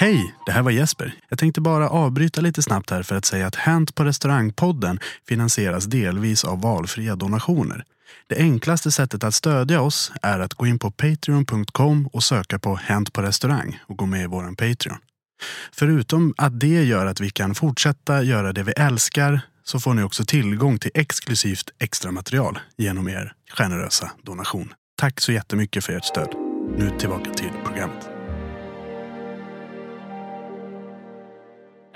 Hej, det här var Jesper. Jag tänkte bara avbryta lite snabbt här för att säga att Hänt på restaurangpodden finansieras delvis av valfria donationer. Det enklaste sättet att stödja oss är att gå in på patreon.com och söka på Hänt på restaurang och gå med i våran Patreon. Förutom att det gör att vi kan fortsätta göra det vi älskar så får ni också tillgång till exklusivt extra material genom er generösa donation. Tack så jättemycket för ert stöd. Nu tillbaka till programmet.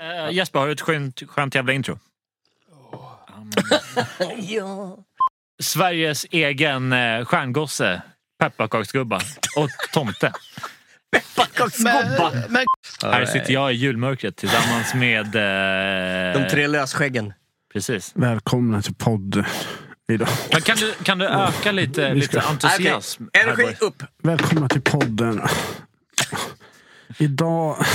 Eh, Jesper, har du ett skönt, skönt jävla intro? ja. Sveriges egen eh, stjärngosse, pepparkaksgubba och tomte. Pepparkaksgubba! Men, Här sitter jag i julmörkret tillsammans med... Eh, De tre lösskäggen. Precis. Välkomna till podden idag. Men kan, du, kan du öka lite, lite entusiasm? Okej, Energi upp! Välkomna till podden. Idag...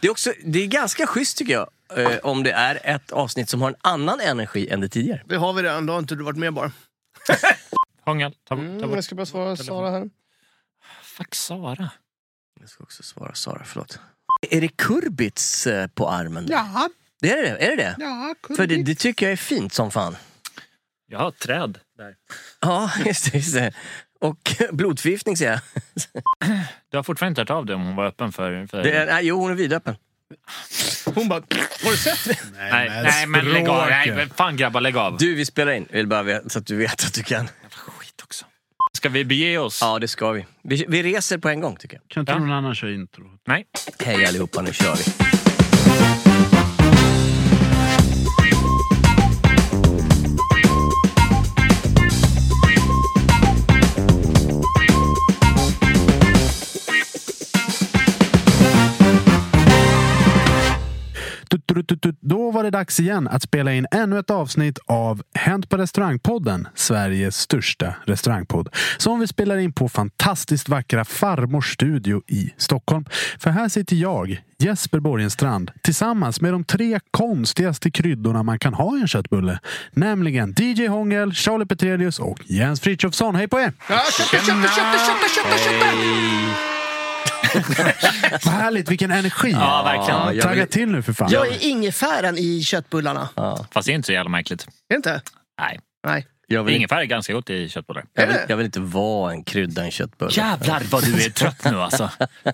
Det är, också, det är ganska schysst tycker jag. eh, om det är ett avsnitt som har en annan energi än det tidigare. Det har vi redan, då har inte du varit med bara. Hångel, ta, ta Mm, bort. jag ska bara svara Sara här. Fuck Sara. Jag ska också svara Sara, förlåt. Är det kurbits eh, på armen? Ja, Det är det? Är det det? ja, För det, det tycker jag är fint som fan. Jag har ett träd där. Ja, just det. Just det. Och blodförgiftning ser jag. Du har fortfarande inte hört av dig om hon var öppen för... för... Det är, nej, jo, hon är vidöppen. Hon bara, har du sett det? nej, nej, men lägg av. Nej, men fan grabbar, lägg av. Du, vi spelar in. Jag vill bara veta, så att du vet att du kan. Skit också. Ska vi bege oss? Ja, det ska vi. Vi, vi reser på en gång tycker jag. Kan inte Ja. någon annan köra intro? Nej. Hej allihopa, nu kör vi. Då var det dags igen att spela in ännu ett avsnitt av Hänt på restaurangpodden, Sveriges största restaurangpodd. Som vi spelar in på fantastiskt vackra Farmors studio i Stockholm. För här sitter jag, Jesper Borgenstrand, tillsammans med de tre konstigaste kryddorna man kan ha i en köttbulle. Nämligen DJ Hångel, Charlie Petrelius och Jens Frithiofsson. Hej på er! Ja, kötta, kötta, kötta, kötta, kötta, kötta! Vad härligt, vilken energi! Ja, verkligen. Ja, jag Tagga vill- till nu för fan. Jag är ingefäran i köttbullarna. Fast det är inte så jävla märkligt. Är det inte? Nej. Nej. Jag vill, Ingefära är ganska gott i köttbullar. jag, vill, det? jag vill inte vara en krydda i en köttbulle. Jävlar vad du är trött nu alltså.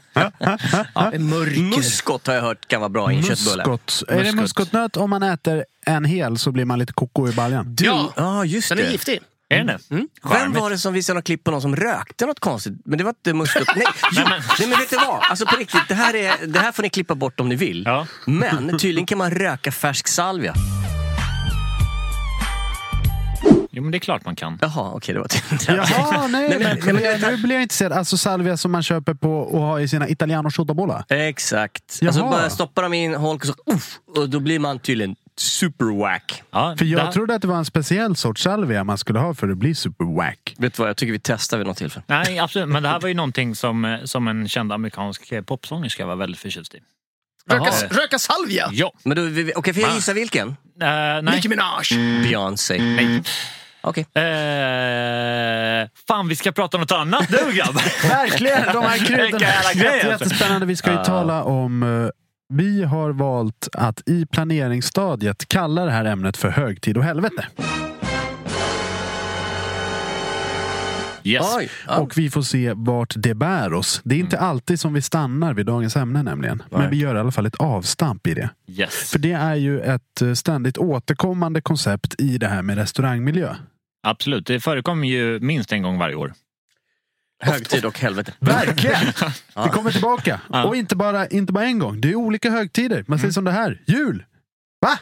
Mörker. Muskot har jag hört kan vara bra i en köttbulle. Muskot. Är det Muskot. muskotnöt om man äter en hel så blir man lite koko i baljan? Du, Ja. ja, just Den det. är giftig. Är den det? Vem Charmigt. var det som visade något klipp på någon som rökte något konstigt? Men det var inte Muskot. Nej, jo, nej men vet du vad? Alltså på riktigt, det här, är, det här får ni klippa bort om ni vill. Ja. Men tydligen kan man röka färsk salvia. Jo, men det är klart man kan. Jaha, okej det var Jaha, nej, Nej, men- men, nej, men nu blir jag intresserad. Alltså salvia som man köper på och har i sina italiano chotabola. Exakt. Alltså Jaha. bara stoppa dem i en holk och så uff, och då blir man tydligen superwack. Ja, För jag här- trodde att det var en speciell sorts salvia man skulle ha för att bli superwack. Vet du vad, jag tycker vi testar vid något tillfälle. Nej, absolut. Men det här var ju någonting som, eh, som en känd amerikansk eh, popsångerska var väldigt förtjust i. Röka, röka salvia! Ja. Men då, vi- okej, får jag gissa vilken? Eh, nej. Nicki Minaj! Beyoncé. nej. Okej. Eh, fan, vi ska prata om något annat nu grabbar. Verkligen! De här kryddorna. alltså. Jättespännande. Vi ska ju tala om... Vi har valt att i planeringsstadiet kalla det här ämnet för högtid och helvete. Yes. Oj. Ja. Och vi får se vart det bär oss. Det är inte alltid som vi stannar vid dagens ämne nämligen. Men vi gör i alla fall ett avstamp i det. yes. För det är ju ett eh, ständigt återkommande koncept i det här med restaurangmiljö. Absolut. Det förekommer ju minst en gång varje år. Högtid och helvete. Verkligen! Det kommer tillbaka. Ja. Och inte bara, inte bara en gång. Det är olika högtider. Man säger som det här. Jul! Va?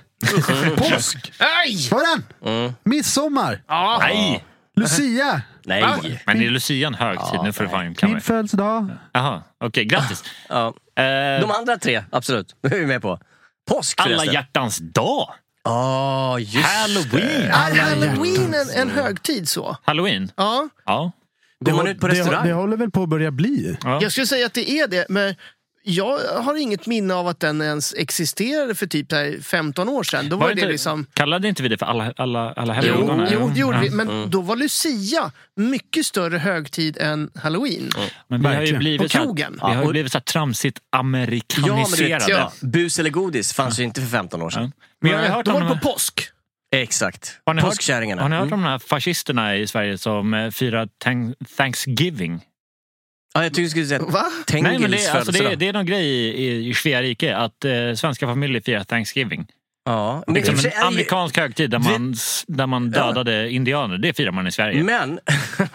Påsk! Den? Mm. Midsommar! Ja. Nej! Lucia! Nej. Men det är Lucian högtid. nu får du fan Min födelsedag. Jaha, okej. Grattis. Ja. Eh, De andra tre, absolut. Det är vi med på. Påsk alla förresten. hjärtans dag. Ja, just Halloween. Är halloween en, en högtid så? Halloween? Ja. Ja. Går man ut på det, restaurang? det håller väl på att börja bli. ja. Jag skulle säga att det är det, men jag har inget minne av att den ens existerade för typ så här 15 år sedan. Då var, Var det inte, liksom... Kallade inte vi det för alla, alla, alla Jo, helgona? jo, det gjorde Ja. vi. Men då var Lucia mycket större högtid än halloween. Men vi har ju blivit, På så här, krogen. vi har Ja, ju blivit så här tramsigt Ja, amerikaniserade. vet, ja, bus eller godis fanns ju inte för 15 år sedan. Ja. Men jag har hört Då var de det på påsk. Exakt. har ni hört, Påskkärringarna. har ni hört Mm. om de här fascisterna i Sverige som eh, firar thank- Thanksgiving? Ja, jag tyckte du skulle säga Va? Tengils Nej, men det, är- alltså, det, är- det är någon grej i, i Svea rike att eh, svenska familjer firar Thanksgiving. Ja, och Liksom en det amerikansk högtid där man, där man dödade indianer. Det firar man i Sverige. Men,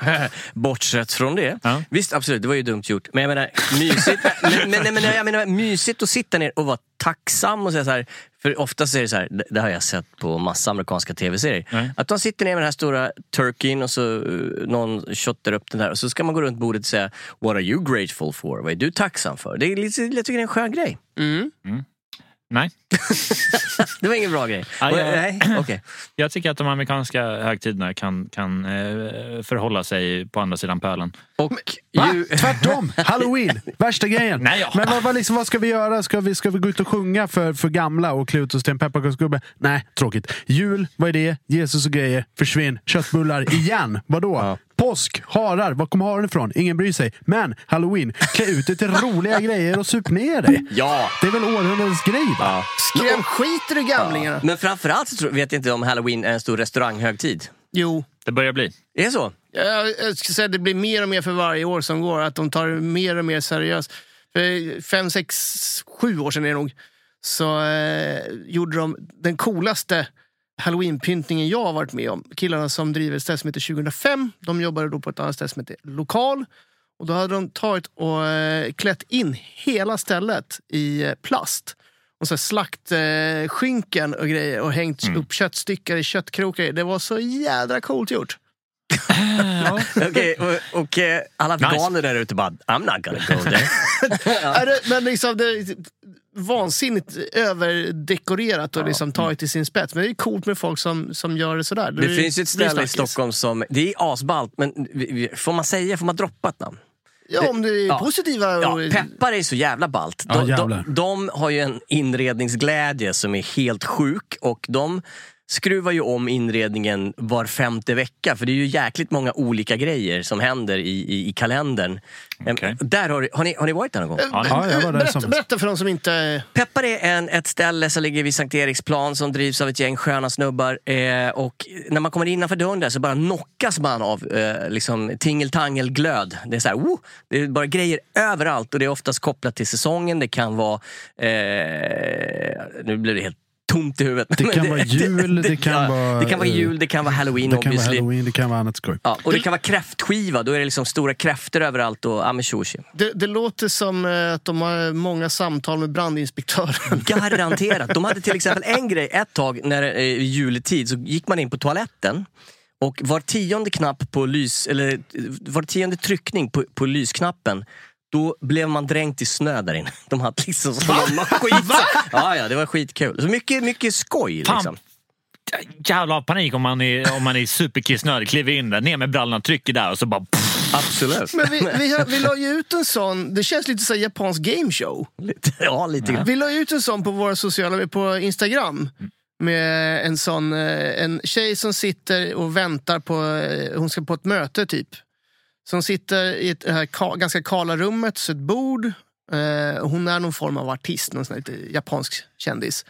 bortsett från det. Ja. Visst, absolut, det var ju dumt gjort. Men jag menar, mysigt, men, men, men, jag menar, mysigt att sitta ner och vara tacksam och säga så här. För oftast är det så här, det, det har jag sett på massa amerikanska tv-serier. Nej. Att de sitter ner med den här stora turkeyn och så uh, någon shottar upp den där och så ska man gå runt bordet och säga What are you grateful for? Vad är du tacksam för? Det är lite, jag tycker det är en skön grej. Mm. Nej, Det var ingen bra grej. Ja, Och- ja. Nej, okej. jag tycker att de amerikanska högtiderna kan, kan eh, förhålla sig på andra sidan pölen. Och ju, Tvärtom! Halloween! Värsta grejen. Nej, ja. Men vad, vad, liksom, vad ska vi göra? Ska vi, ska vi gå ut och sjunga för, för gamla och klä ut oss till en pepparkaksgubbe? Nej, tråkigt. Jul, vad är det? Jesus och grejer. Försvinn. Köttbullar igen. Vadå? Påsk, harar. Var kommer haren ifrån? Ingen bryr sig. Men halloween, klä ut dig till roliga grejer och sup ner dig. ja. Det är väl århundradets grej va? Skräm skiter i gamlingarna. Men framförallt så vet jag inte om halloween är en stor restauranghögtid. Jo. Det börjar bli. Är det så? Jag, jag skulle säga att det blir mer och mer för varje år som går. Att de tar det mer och mer seriöst. För fem, sex, sju år sedan är det nog. Så eh, gjorde de den coolaste halloweenpyntningen jag har varit med om. Killarna som driver ett ställe som heter 2005. De jobbade då på ett annat ställe som heter Lokal. Och då hade de tagit och eh, klätt in hela stället i eh, plast. Och så slaktskynken eh, och grejer och hängt upp köttstyckar i köttkrokar. Det var så jädra coolt gjort. Okej, och, och eh, alla Nice. veganer där ute bara, I'm not gonna go there. Men liksom, det vansinnigt överdekorerat och liksom tagit till sin spets. Men det är coolt med folk som, som gör det sådär. Det finns ju ett ställe i. Stockholm som, det är asballt, men får man säga, får man droppa ett namn? Ja, om det är Ja. positiva... Ja, peppar är så jävla ballt. Ja, De, jävlar. de, de har ju en inredningsglädje som är helt sjuk och de skruvar ju om inredningen var femte vecka för det är ju jäkligt många olika grejer som händer i, i, i kalendern. Em, Där har, har, ni, har ni varit där någon gång? Ja, jag var där berätta, somras. berätta för de som inte... Peppar är en, ett ställe som ligger vid Sankt Eriksplan som drivs av ett gäng sköna snubbar. Eh, och när man kommer innanför dörren där så bara knockas man av eh, liksom, tingeltangelglöd. Det är så här, oh, det är bara grejer överallt och det är oftast kopplat till säsongen. Det kan vara, eh, nu blir det helt tomt i huvudet. Det kan vara jul, det kan ja, vara, Det kan vara eh, jul, det kan vara halloween Det kan vara obviously. halloween, det kan vara annat skoj. Ja, och det kan vara kräftskiva, då är det liksom stora kräftor överallt och tjim. Det, det låter som eh, att de har många samtal med brandinspektören. Garanterat. De hade till exempel en grej ett tag när eh, i juletid så gick man in på toaletten och var tionde knapp på lys, eller var tionde tryckning på, på lysknappen då blev man dränkt i snö där inne. De hade liksom såna skit. Ja, ja, det var skitkul. Så mycket, mycket skoj. Fan. Liksom. Jävla panik om man är, om man är superkissnödig. Kliver in där, ner med brallorna, trycker där och så bara... Pff, Absolut. Men vi, vi, har, vi la ju ut en sån, det känns lite som japansk gameshow. Lite- ja, lite grann. Vi la ut en sån på våra sociala på Instagram. Med en sån eh, en tjej som sitter och väntar på, eh, hon ska på ett möte typ. Som sitter i det här ka, ganska kala rummet, så ett bord. Eh, hon är någon form av artist, någon sån här lite japansk kändis.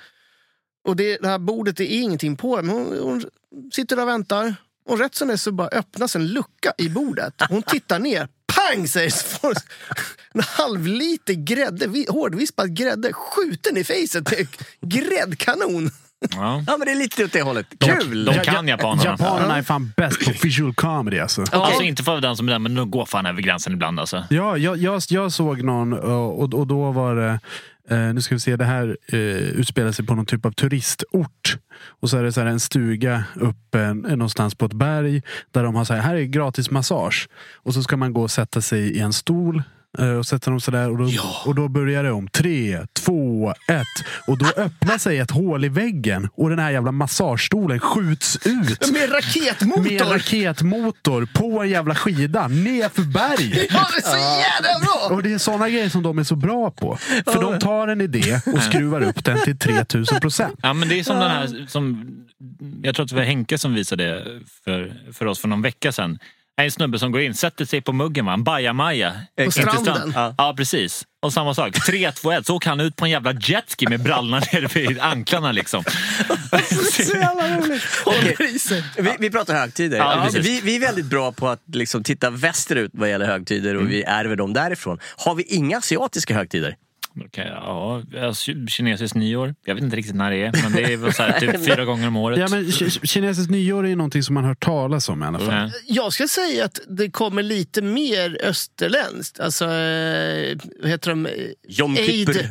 Och det, det här bordet det är ingenting på, men hon, hon sitter där och väntar. Och rätt som det är så bara öppnas en lucka i bordet. Hon tittar ner, pang säger det, en halv liter grädde, hårdvispad grädde skjuten i fejset. Gräddkanon! Ja. Ja, men det är lite åt det hållet. De, Kul! de kan japanerna. Japanerna är fan bäst på visual comedy alltså. Alltså inte för den som är där, men de går fan över gränsen ibland alltså. Ja, jag, jag, jag såg någon och, och då var det Eh, nu ska vi se, det här eh, utspelar sig på någon typ av turistort. Och så är det så här en stuga uppe eh, någonstans på ett berg. Där de har så här, här är gratis massage. Och så ska man gå och sätta sig i en stol. Eh, Och sätta dem sådär och då, och då börjar det om tre, två, ett. Och då öppnar sig ett hål i väggen och den här jävla massagestolen skjuts ut. Med raketmotor! Med raketmotor på en jävla skida nerför berg. Ja, det är så jävla bra! Och det är såna grejer som de är så bra på. För de tar en idé och skruvar upp den till 3000 procent. Ja, men det är som den här som... Jag tror att det var Henke som visade det för, för oss för någon vecka sedan. En snubbe som går in, sätter sig på muggen, va? en bajamaja. På stranden? Ja. ja, precis. Och samma sak, 3, 2, 1, så åker han ut på en jävla jetski med brallorna nere vid anklarna liksom. Så jävla roligt. Okej, Vi, vi pratar högtider. Ja, vi, vi är väldigt bra på att liksom titta västerut vad gäller högtider och vi ärver dem därifrån. Har vi inga asiatiska högtider? Okej, ja, alltså, kinesiskt nyår. Jag vet inte riktigt när det är, men det är väl så här, typ fyra gånger om året. Ja, men ki- kinesiskt nyår är ju någonting som man hört talas om i alla fall. Ja. Jag ska säga att det kommer lite mer österländskt. Alltså, eh, vad heter de? Jom Eid. Kippur.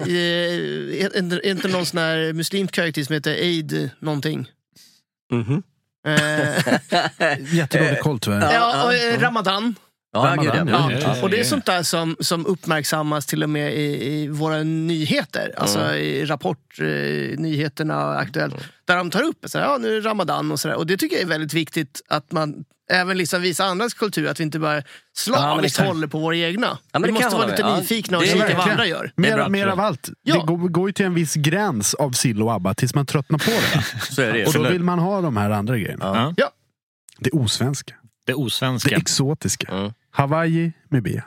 Eh, Är inte- är inte någon sån här muslimsk högtid som heter Eid någonting? Mhm. Eh, Jättedålig koll tyvärr. ja, och, eh, Ramadan. Ja, gud, ja. Ja, ja. och det är sånt där som, som uppmärksammas till och med i, i våra nyheter. Alltså i Rapport, eh, nyheterna Aktuellt. Där de tar upp så här, ja, nu är det Ramadan och sådär. Och det tycker jag är väldigt viktigt att man även liksom visar andras kultur. Att vi inte bara Ja, slaviskt exakt. håller på våra egna. men vi det måste vara lite med. Ja, nyfikna och det kika vad andra gör. Det Mer, bra, mer av allt. Ja. Det går, går ju till en viss gräns av sill och ABBA tills man tröttnar på det. Så är det. Och då vill man ha de här andra grejerna. Ja. Ja. Det osvenska. Det Det osvenska. exotiska. Mm. Hawaii med B.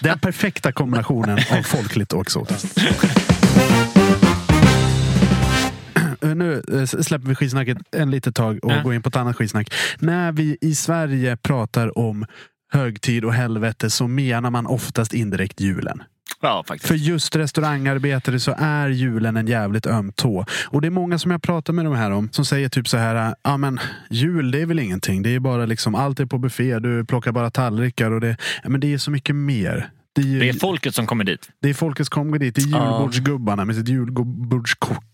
Den perfekta kombinationen av folkligt och exotiskt. Eh, Nu eh, släpper vi skitsnacket en litet tag och Ja. går in på ett annat skitsnack. När vi i Sverige pratar om högtid och helvete så menar man oftast indirekt julen. Ja. För just restaurangarbetare så är julen en jävligt öm tå. Och det är många som jag pratar med de här om som säger typ så här, ja men jul det är väl ingenting. Det är bara liksom, allt är på buffé, du plockar bara tallrikar och det, men det är så mycket mer. Det är, ju, Det är folket som kommer dit. det är folkets kommer dit, det är julbordsgubbarna med sitt julbordskort.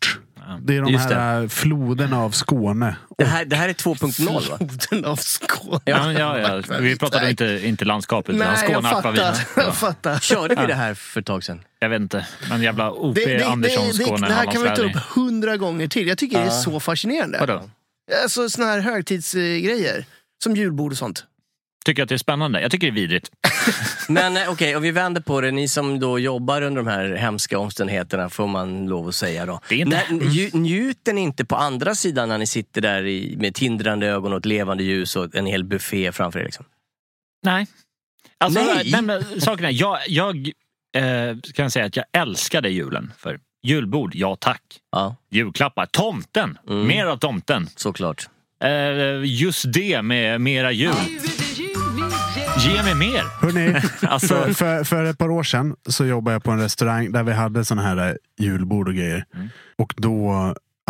Det är de Just här äh, floderna av Skåne. Det här, det här är 2.0 va? Floden av Skåne. Ja, ja, ja. Vi pratade inte, inte landskapet, utan Nej, jag Skåne Akvavin. fattar. Jag fattar. Körde vi det här för ett tag sedan? Jag vet inte. Men jävla OP Det, det, Andersson, det, Skåne, det, det här kan vi ta upp hundra gånger till. Jag tycker det är så fascinerande. Vadå? Alltså såna här högtidsgrejer. Som julbord och sånt. Tycker att det är spännande? Jag tycker det är vidrigt. Men eh, okej, och vi vänder på det. Ni som då jobbar under de här hemska omständigheterna får man lov att säga då. Det är inte- När, nju, njuter ni inte på andra sidan när ni sitter där i, med tindrande ögon och ett levande ljus och en hel buffé framför er? Liksom? Nej. Alltså, Nej. nej. men, saken är, jag, jag eh, kan säga att jag älskade julen. För julbord, ja tack. Ja, Julklappar, tomten. Mm. Mer av tomten. såklart. Eh, just det med mera jul. Ge mig mer! Hörrni, Alltså- för, för, för ett par år sedan så jobbade jag på en restaurang där vi hade såna här eh, julbord och grejer. Mm. Och då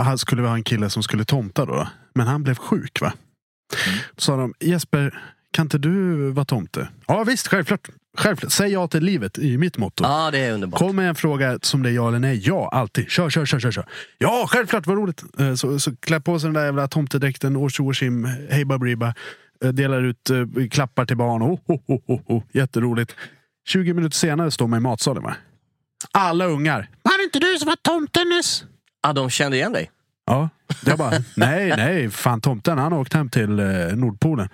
aha, skulle vi ha en kille som skulle tomta då. Men han blev sjuk va? Mm. Då sa de, Jesper, kan inte du vara tomte? Ja visst, självklart. självklart. Säg ja till livet i mitt motto. Ja, det är underbart. Kom med en fråga som det är ja eller nej. Ja, alltid. Kör, kör, kör, kör. kör. Ja, självklart, vad roligt. Eh, Så, så klä på sig den där jävla tomtedräkten, års årsim, hej baberiba. Eh, Delar ut eh, klappar till barn. Oh, oh, oh, oh, oh. Jätteroligt. 20 minuter senare står man i matsalen. Va? Alla ungar. Var det inte du som var tomten nyss? Ja, de kände igen dig. Ja, jag bara, nej, nej, fan tomten han har åkt hem till eh, Nordpolen.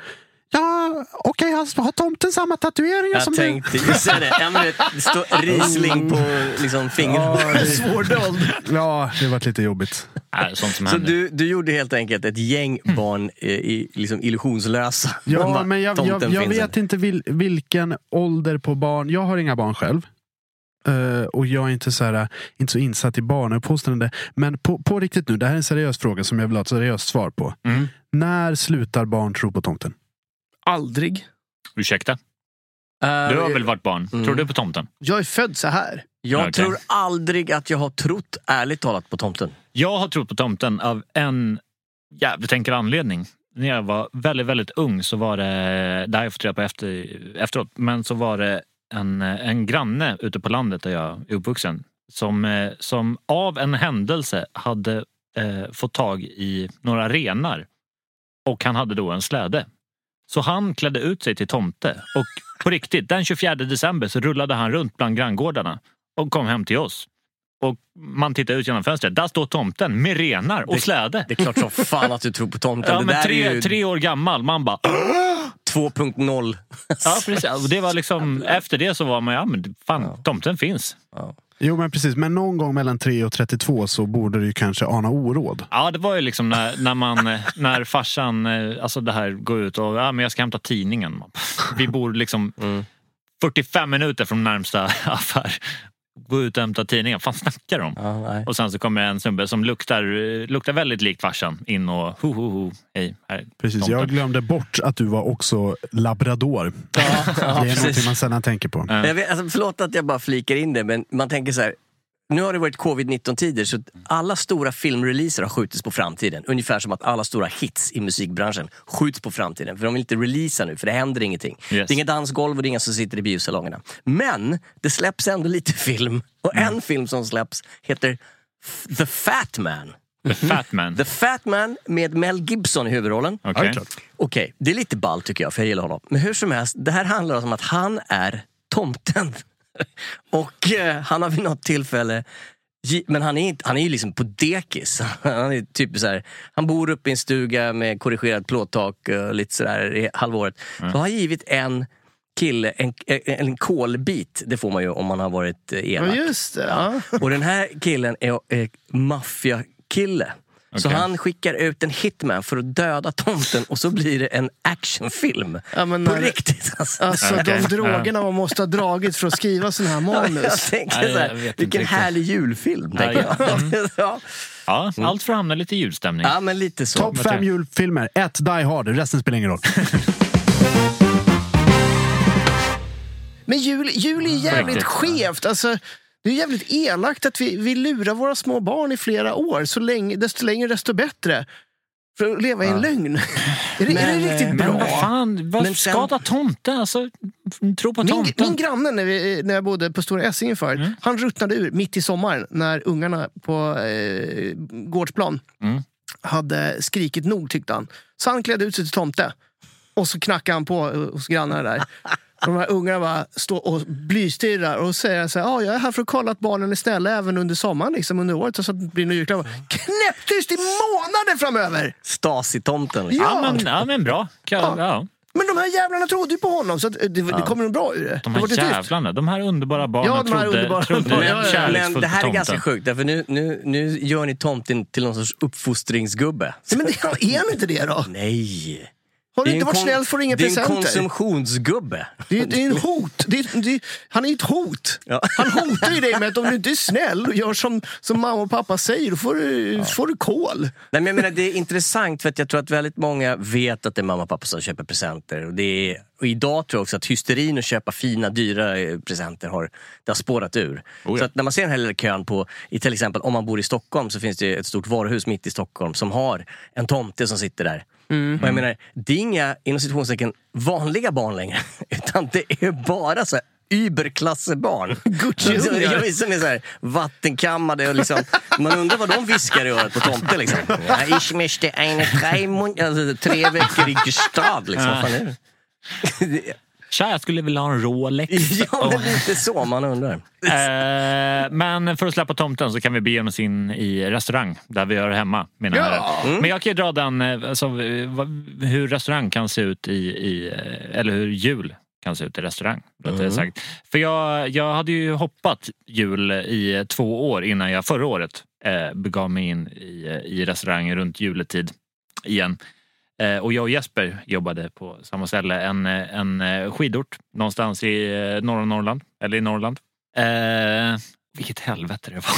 Ja, okej, okay, har tomten samma tatueringar Jag som tänkte ju säga det. Ja, men det står Riesling på liksom, fingret. Svårdold. du? Ja, det var lite jobbigt. Nej, sånt som Så händer. du, du gjorde helt enkelt ett gäng barn eh, i, liksom illusionslösa. Ja, bara, men jag, "Tomten jag, jag vet inte vil, vilken ålder på barn. Jag har inga barn själv. Eh, och jag är inte så, här, inte så insatt i barnuppfostrande. Men på, på riktigt nu, det här är en seriös fråga som jag vill ha ett seriöst svar på. Mm. När slutar barn tro på tomten? Aldrig. Ursäkta? inte." Du har väl varit barn? Mm. Tror du på tomten? Jag är född så här. Jag Okej. tror aldrig att jag har trott, ärligt talat, på tomten. Jag har trott på tomten av en jävligt enkel anledning. När jag var väldigt, väldigt ung så var det, det här jag fått reda på efter, efteråt, men så var det en, en granne ute på landet där jag är uppvuxen som, eh, som av en händelse hade eh, fått tag i några renar och han hade då en släde. Så han klädde ut sig till tomte och på riktigt, den 24 december så rullade han runt bland granngårdarna och kom hem till oss. Och man tittar ut genom fönstret. Där står tomten med renar och Det- släde. Det är klart som fan att du tror på tomten. Ja, det men tre, ju tre år gammal. Man bara... 2.0. Ja, precis. Det var liksom, efter det så var man, ja men fan, tomten finns. Jo, men precis. Men någon gång mellan 3 och 32 så borde du ju kanske ana oråd. Ja, det var ju liksom när, när, man, eh, när farsan, eh, alltså det här, går ut och ja, men jag ska hämta tidningen. Vi bor liksom Mm. 45 minuter från närmsta affär. Gå ut och hämta tidningen. Fan snackar de om? Ja. Och sen så kommer en snubbe som luktar, luktar väldigt likt farsan in och ho, ho, ho. Hej, här är Precis, tomten. jag glömde bort att du var också labrador. det är precis. någonting man sällan tänker på. Ja. Jag vet, alltså, förlåt att jag bara flikar in det, men man tänker så här. Nu har det varit covid-19-tider så alla stora filmreleaser har skjutits på framtiden. Ungefär som att alla stora hits i musikbranschen skjuts på framtiden. För de vill inte releasa nu, för det händer ingenting. Yes. Det är inget dansgolv och det är inga som sitter i biosalongerna. Men det släpps ändå lite film. Och en film som släpps heter The Fat Man. The Fat Man. The Fat Man med Mel Gibson i huvudrollen. Okej. Klart. Okej, det är lite ball tycker jag, för jag gillar honom. Men hur som helst, det här handlar om att han är tomten. Och eh, han har vid något tillfälle men han är, inte, han är ju liksom på dekis. Han, är typ så här, han bor uppe i en stuga med korrigerat plåttak och lite sådär i halvåret. Så har han givit en kille en, en, kolbit. Det får man ju om man har varit eh, elak. Ja, just det. Ja. Och den här killen är, är maffiakille. Så Okej. han skickar ut en hitman för att döda tomten och så blir det en actionfilm. Ja, men På riktigt alltså. Alltså Okej. de drogerna man måste ha dragit för att skriva sådana här Jag manus. tänker så jag här, vet inte vilken härlig julfilm. Tänker Ja, jag. ja. Ja, allt för att hamna lite i julstämning. ja, men lite så. Topp fem julfilmer. Ett, Die Hard. Resten spelar ingen roll. Men jul, jul är jävligt skevt. Alltså, det är jävligt elakt att vi, vi lurar våra små barn i flera år. Så länge, desto längre, desto bättre. För att leva i en lögn. Är det, är Men, det riktigt eh, bra? Men vad fan, vad Men sen- skada tomten? Alltså, tro på Min, tomten. min granne när, vi, när jag bodde på Stora Essingen förut, Mm. han ruttnade ur mitt i sommaren när ungarna på eh, gårdsplan Mm. hade skrikit nog tyckte han. Så han klädde ut sig till tomte. Och så knackade han på eh, hos grannarna där. De här ungarna bara står och blystirrar och säger så här, ah, jag är här för att kolla att barnen är snälla även under sommaren, liksom under året, så att det blir några julklappar. Knäpptyst i månader framöver! Stasi-tomten. Liksom. Ja, Ja. men, ja, men bra. Ja. Ja. Men de här jävlarna trodde ju på honom, så att det, det kommer nog bra ur det. De här det tyst. jävlarna, de här underbara barnen Ja, de här trodde, underbara trodde barnen. Ja, ja, Men det här är ganska sjukt, därför nu, nu, nu gör ni tomten till någon sorts uppfostringsgubbe. Ja, men det, är han inte det då? Nej. Har du Det är inte en varit snäll får du inga Det är en presenter. konsumtionsgubbe. Det är, det är en hot. Det är, det är, han är ett hot. Ja. Han hotar ju dig med att om du inte är snäll och gör som, som mamma och pappa säger, då får du, får du kol. Nej, men jag menar, det är intressant för att jag tror att väldigt många vet att det är mamma och pappa som köper presenter. Och, det är, och idag tror jag också att hysterin att köpa fina, dyra eh, presenter har, det har spårat ur. ja. Så att när man ser den här lilla kön på, i till exempel om man bor i Stockholm så finns det ett stort varuhus mitt i Stockholm som har en tomte som sitter där. Och jag menar, det är inga inom citationstecken vanliga barn längre. Utan det är bara så här überklassebarn. Gucci-ungar. Jag vet, som är så här, vattenkammade och liksom, man undrar vad de viskar i örat på tomten liksom. Ich möchte eine drei alltså, tre veckor i Gustav liksom. Vad fan är det? Tja, jag skulle vilja ha en Rolex. Ja, men lite så man undrar. Eh, men för att släppa tomten så kan vi bege oss in i restaurang där vi gör hemma. Mina Ja. herrar. Men jag kan ju dra den, eh, alltså, eh, hur restaurang kan se ut i, i eh, eller hur jul kan se ut i restaurang. rättare sagt. För jag, jag hade ju hoppat jul i två år innan jag förra året eh, begav mig in i, i restaurang runt juletid igen. Eh, och jag och Jesper jobbade på samma ställe, en, eh, en eh, skidort någonstans i norra Norrland, eller i Norrland. Eh, vilket helvete det var.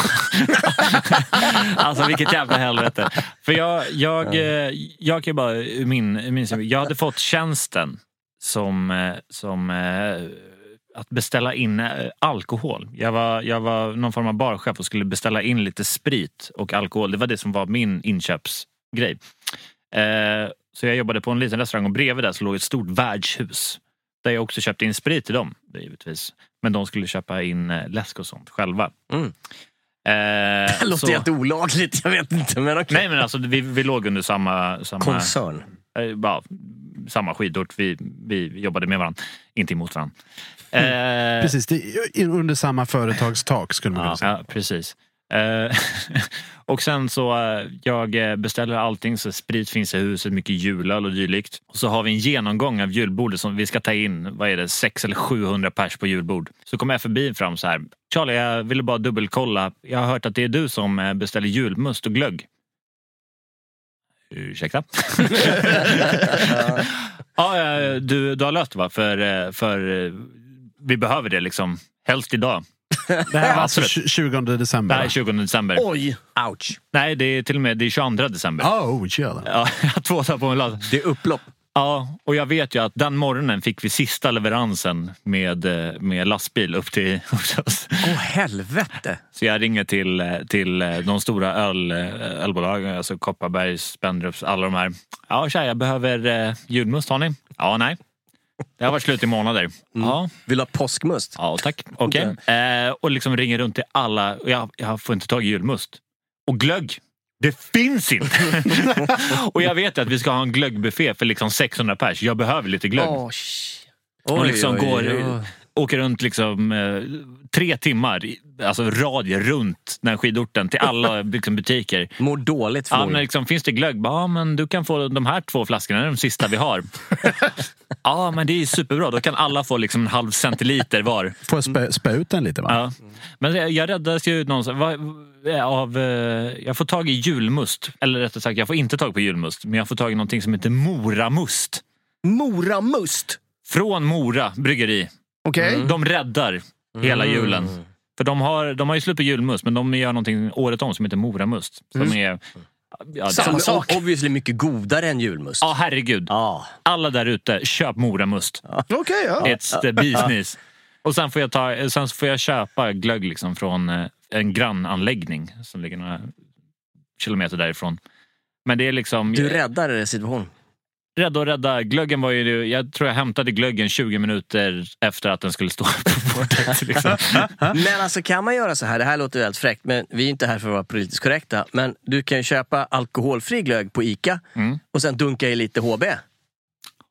alltså vilket jävla helvete. För jag, jag, jag kan bara min, min jag hade fått tjänsten som, som att beställa in alkohol. Jag var, jag var någon form av barchef och skulle beställa in lite sprit och alkohol. Det var det som var min inköpsgrej. Eh, så jag jobbade på en liten restaurang och bredvid där så låg ett stort värdshus. Där jag också köpte in sprit till dem, givetvis. Men de skulle köpa in eh, läsk och sånt själva. Mm. Eh, Det låter så- helt olagligt, jag vet inte. Men okej. Nej men alltså vi, vi låg under samma, samma, Koncern. eh, ja, samma skidort. Vi, vi jobbade med varandra, inte emot varandra. Eh, Precis, det under samma företagstak skulle man kunna Ja, säga. ja precis. Eh, och sen så eh, jag eh, beställer allting så sprit finns i huset, mycket julöl och dylikt. Och så har vi en genomgång av julbordet som vi ska ta in, vad är det, 600 eller 700 pers på julbord. Så kommer FBI fram så här. Charlie, jag ville bara dubbelkolla. Jag har hört att det är du som beställer julmust och glögg. Ursäkta? ja, du, du har löst det va? För, för vi behöver det liksom. Helst idag. Det här var alltså Absolut. 20 december. Det här är va? 20 december. Oj! Ouch. Nej, det är till och med det är 22 december. Oh. Ja, jag har två dagar på mig. att- Det är upplopp. Ja, och jag vet ju att den morgonen fick vi sista leveransen med, eh, med lastbil upp till, upp till oss. Åh helvete. Så jag ringer till, eh, till eh, de stora öl, ölbolagen, alltså Kopparbergs, Spendrups, alla de här. Ja, tja, jag behöver eh, julmust, har ni? Ja, nej. Det har varit slut i månader. Ja, Vill du ha påskmust? Ja, tack. Okej. Eh, och liksom ringer runt till alla. Jag, jag får inte tag i julmust. Och glögg. Det finns inte! och jag vet att vi ska ha en glöggbuffé för liksom 600 pers. Jag behöver lite glögg. Sh- och liksom oj, går, oj. Åker runt liksom, eh, tre timmar, alltså radie runt den här skidorten till alla liksom, butiker. Mår dåligt Ja, men liksom, finns det glögg? Bara, Ja, men du kan få de här två flaskorna, det är de sista vi har. ja, men det är superbra. Då kan alla få liksom en halv centiliter var. Får jag spä, spä ut den lite? Va? Ja. Men jag- jag räddades ju någonstans va- av... eh, Jag får tag i julmust. Eller rättare sagt, jag får inte tag på julmust. Men jag får tag i någonting som heter Moramust. Moramust. Från Mora bryggeri. Okej? De räddar hela julen. För de har, de har ju slut på julmust, men de gör någonting året om som heter Moramust. Som är... Ja, Samma sak. obviously mycket godare än julmust. ja, herregud. Ja. Alla där ute, köp Moramust. Okej, ja. It's the business. Och sen får jag, ta, sen får jag köpa glögg liksom från eh, en grannanläggning som ligger några kilometer därifrån. Men det är liksom... Du räddar situationen. Rädda och rädda. Glöggen var ju... Jag tror jag hämtade glöggen 20 minuter efter att den skulle stå på bordet. Liksom. Men alltså kan man göra så här, det här låter väldigt fräckt, men vi är inte här för att vara politiskt korrekta. Men du kan ju köpa alkoholfri glögg på ICA Mm. och sen dunka i lite HB.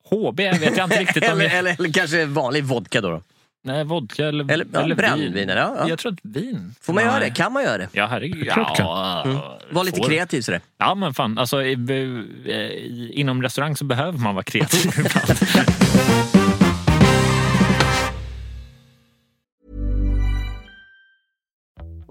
HB vet jag inte riktigt om eller, eller, eller kanske vanlig vodka då. då. Nej, vodka eller, Eller, ja, brännvin, eller? Ja, ja. Jag tror att vin. Får man göra Nej. det? Kan man göra det? Ja, herregud. Ja, Var lite får. kreativ sådär. Ja, men fan. Alltså, i, i, inom restaurang så behöver man vara kreativ ibland.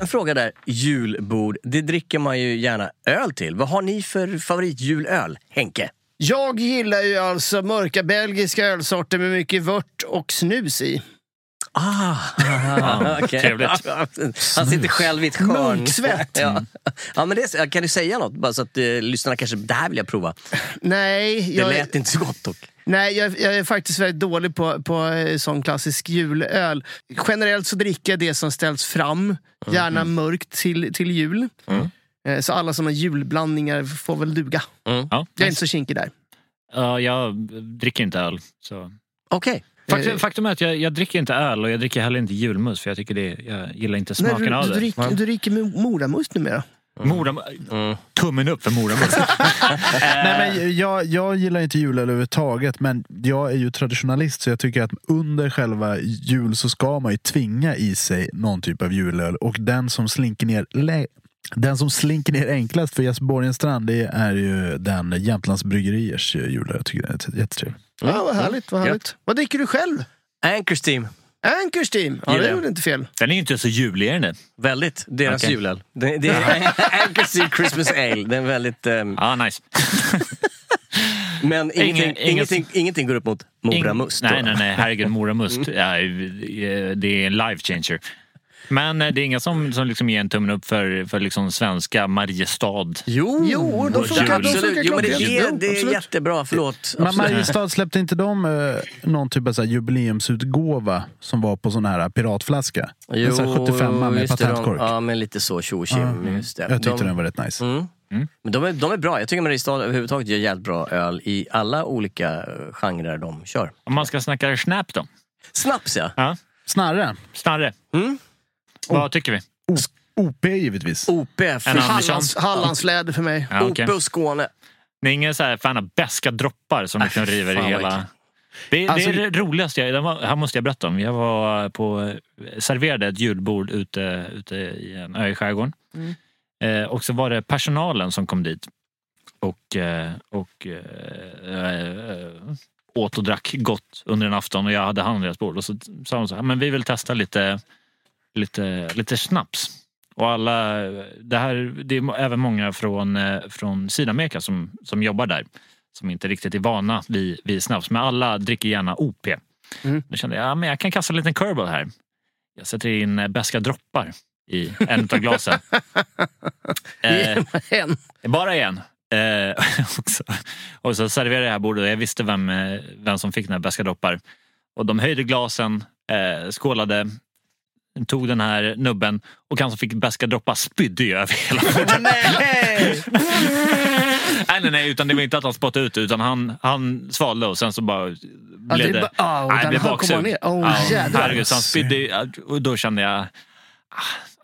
En fråga där, julbord. Det dricker man ju gärna öl till. Vad har ni för favoritjulöl, Henke? Jag gillar ju alltså mörka belgiska ölsorter med mycket vört och snus i. Ah, okay. Trevligt. Han sitter själv i ett hörn. Munksvett. Ja. ja, men det, kan du säga något? Bara så att eh, lyssnarna kanske, det här vill jag prova. Nej, Det jag, lät inte så gott dock. Nej jag, jag är faktiskt väldigt dålig på, på eh, sån klassisk julöl. Generellt så dricker jag det som ställs fram, gärna mörkt till, till jul. Eh, Så alla såna julblandningar får väl duga. Mm. Ja, Jag är inte så kinkig där. Ja, jag dricker inte öl. Så. Okej. Faktum, faktum är att jag, jag dricker inte öl och jag dricker heller inte julmust för jag tycker det, jag gillar inte Nej, smaken du, av du, det. dricker, du dricker mo- moramust numera. Mora, Mm. Tummen upp för moramust. Nej, men jag, jag gillar inte julöl överhuvudtaget, men jag är ju traditionalist så jag tycker att under själva jul så ska man ju tvinga i sig någon typ av julöl och den som slinker ner den som slinker ner enklast för Jesper Borgenstrand det är ju den Jämtlands Bryggeriers julöl. Jag tycker det är jättetrevligt. Ja, vad härligt. Vad, härligt. vad dricker du själv? Anchors Team. Anchors Team. Ja, det jag. gjorde inte fel. Den är ju inte så julig är den det? Väldigt. Deras Okej. julöl. Det, det är Anchors Team Christmas Ale. Den är väldigt... ehm, Ja, nice. men ingenting, Ingen- ingen- ingenting, ingenting går upp mot Moramust. Nej, då. nej, nej. Herregud, moramust. Ja, det är en life changer. Men eh, det är inga som, som liksom ger en tummen upp för, för liksom svenska Mariestad. Jo, Jo, de funkar- de absolut. funkar Jo, men det, är, Jo, det är jättebra. Förlåt. Men. Mariestad släppte inte de eh, någon typ av så här jubileumsutgåva som var på sån här piratflaska? en sån här 75 med just det, de- patentkork. Ja, men lite så tjo tjim. Just det. Jag tyckte de, den var rätt nice. Mm. Men de, är, de är bra. Jag tycker Mariestad överhuvudtaget gör jävligt bra öl i alla olika eh, genrer de kör. Om man ska snacka snap då? Snaps ja. Ja. Snarre. Snarre, Mm. Vad tycker vi? OP givetvis. OP? Hallands, Hallandsfläder för mig. Ja, okej. OP och Skåne. Det är ingen så här fan av beska droppar som liksom Äh, river i hela... Det, det Alltså, är det roligaste, jag, det här måste jag berätta om. Jag var på, serverade ett julbord ute, ute i en ö i skärgården. Eh, och så var det personalen som kom dit och, eh, och eh, eh, åt och drack gott under en afton och jag hade hand om deras bord. Och så sa de så här, men vi vill testa lite, lite, lite snaps. Och alla, det, här, det är även många från, eh, från Sydamerika som, som jobbar där. som inte riktigt är vana vid, vid snaps. Men alla dricker gärna OP. Mm. Då kände jag ja, men jag kan kasta en liten curveball här. Jag sätter in eh, beska droppar i en av glasen. eh, En. bara en. Eh, och, så, och så serverade jag det här bordet och jag visste vem, eh, vem som fick den här beska droppar. Och de höjde glasen, eh, skålade, tog den här nubben och han som fick beska droppar spydde ju över hela. Nej! nej, nej, nej, utan det var inte att han spottade ut utan han, han svalde och sen så bara Ja, blev det är det... bara- ah, nej, blev baksug. Åh, Ja, jädrar. herregud, så han spydde och då kände jag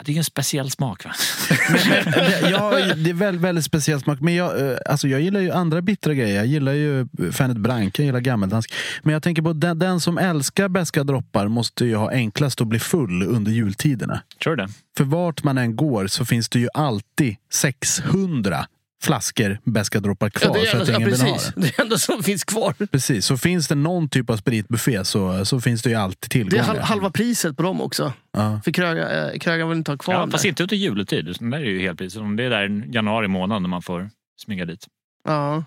det är en speciell smak va? ja, det är väldigt, väldigt speciell smak. Men jag, eh, alltså jag gillar ju andra bittra grejer. Jag gillar ju Fernet Branca, jag gillar gammeldansk. Men jag tänker på den, den som älskar beska droppar måste ju ha enklast att bli full under jultiderna. Tror du det? För vart man än går så finns det ju alltid 600 flaskor beska droppar Ja, kvar det, för är att ändå, ja, ingen vill ha precis. det. det är ändå som finns kvar. Precis, så finns det någon typ av spritbuffé så, så finns det ju alltid Det är tillgång. hal- där. halva priset på dem också. Ja. För Kröga, eh, Kröga vill inte ha kvar Ja, fast där. inte under juletid. Det där är ju helt precis. Om det är där i januari månad när man får smyga dit. Ja.